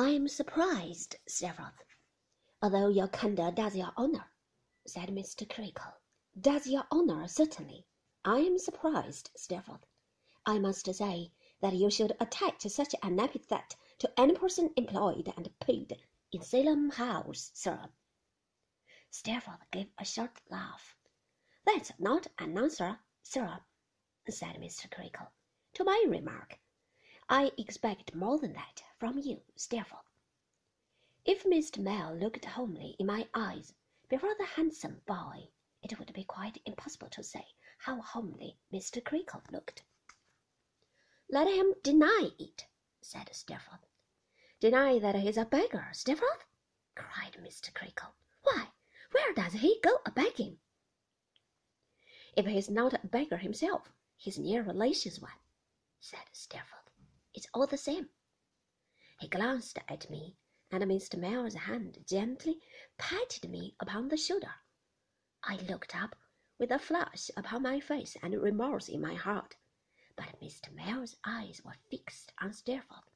I am surprised, Steerforth, although your candour does your honour, said Mr. Creakle. Does your honour, certainly. I am surprised, Steerforth. I must say that you should attach such an epithet to any person employed and paid in Salem House, sir. Steerforth gave a short laugh. That's not an answer, sir, said Mr. Creakle, to my remark. I expect more than that from you, Steerforth. If Mr. Mell looked homely in my eyes before the handsome boy, it would be quite impossible to say how homely Mr. Creakle looked. Let him deny it, said Steerforth. Deny that he's a beggar, Steerforth? cried Mr. Creakle. Why, where does he go a begging? If he's not a beggar himself, his near relation's one, said Steerforth. It's all the same. He glanced at me, and Mr. Mell's hand gently patted me upon the shoulder. I looked up with a flush upon my face and remorse in my heart, but Mr. Mell's eyes were fixed on Steerforth.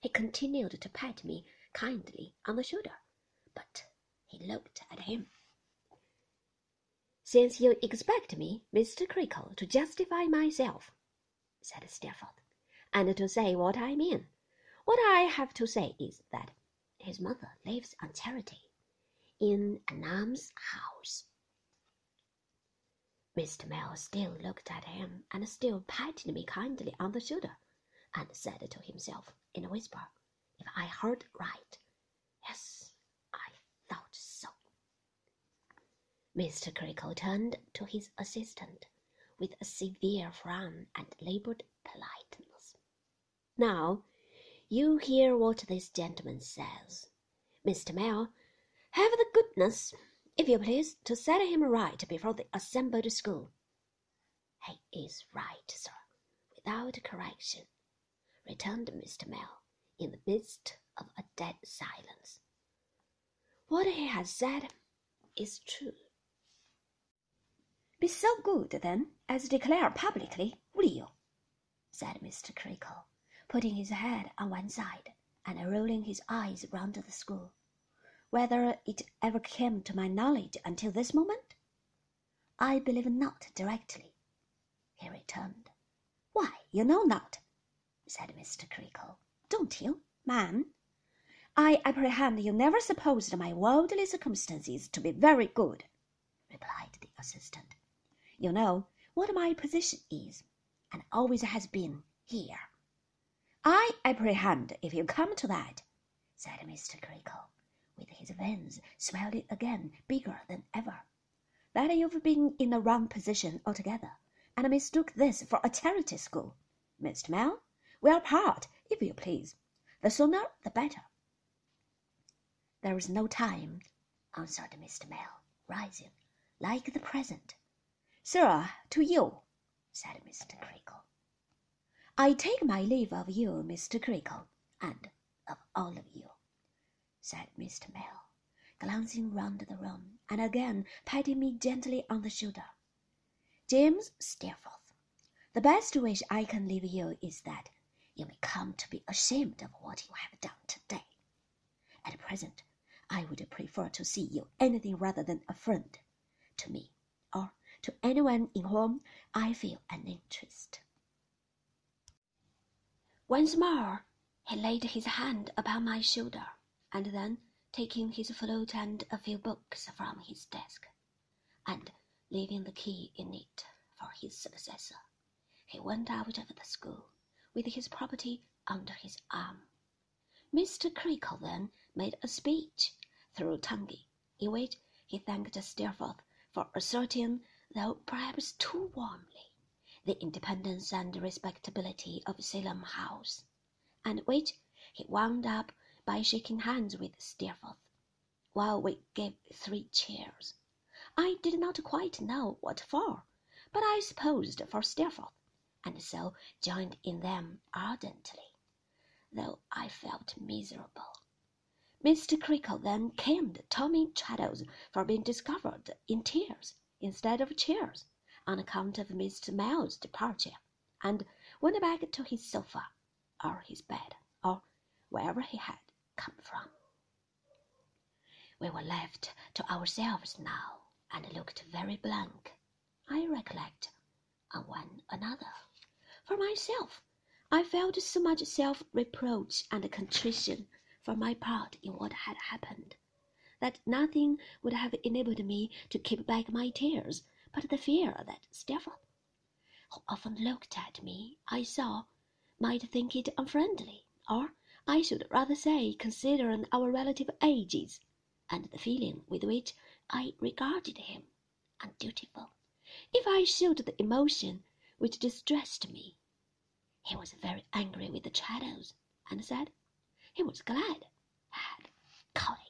He continued to pat me kindly on the shoulder, but he looked at him. Since you expect me, Mr. Creakle, to justify myself, said Steerforth, and to say what I mean, what I have to say is that his mother lives on charity in an almshouse. Mr. Mell still looked at him and still patted me kindly on the shoulder, and said to himself in a whisper, if I heard right, yes, I thought so. Mr. Creakle turned to his assistant with a severe frown and labored politeness. Now, you hear what this gentleman says. Mr. Mell, have the goodness, if you please, to set him right before the assembled school. He is right, sir, without correction, returned Mr. Mell in the midst of a dead silence. What he has said is true. Be so good, then, as declare publicly, will you? said Mr. Creakle, putting his head on one side and rolling his eyes round the school. Whether it ever came to my knowledge until this moment? I believe not directly, he returned. Why, you know not, said Mr. Creakle, don't you, ma'am? I apprehend you never supposed my worldly circumstances to be very good, replied the assistant. You know what my position is, and always has been here. I apprehend, if you come to that, said Mr. Creakle, with his veins swelling again bigger than ever, that you've been in the wrong position altogether, and mistook this for a charity school. Mr. Mell, we'll part, if you please. The sooner the better. There is no time, answered Mr. Mell, rising, like the present. Sir, to you, said Mr. Creakle. I take my leave of you, Mr. Creakle, and of all of you, said Mr. Mell, glancing round the room and again patting me gently on the shoulder. James Steerforth, the best wish I can leave you is that you may come to be ashamed of what you have done today. At present, I would prefer to see you anything rather than a friend to me, or to anyone in whom I feel an interest. Once more he laid his hand upon my shoulder, and then, taking his flute and a few books from his desk, and leaving the key in it for his successor, he went out of the school with his property under his arm. Mr. Creakle then made a speech through Tungay, in which he thanked Steerforth for asserting though perhaps too warmly, the independence and respectability of Salem House, and which he wound up by shaking hands with Steerforth, while we gave three cheers. I did not quite know what for, but I supposed for Steerforth, and so joined in them ardently, though I felt miserable. Mr. Creakle then caned Tommy Traddles for being discovered in tears instead of chairs on account of Mr. Mell's departure, and went back to his sofa, or his bed, or wherever he had come from. We were left to ourselves now, and looked very blank, I recollect, on one another. For myself, I felt so much self reproach and contrition for my part in what had happened, that nothing would have enabled me to keep back my tears but the fear that Steerforth, who often looked at me, I saw, might think it unfriendly, or I should rather say, considering our relative ages, and the feeling with which I regarded him, undutiful, if I showed the emotion which distressed me. He was very angry with Traddles, and said he was glad had caught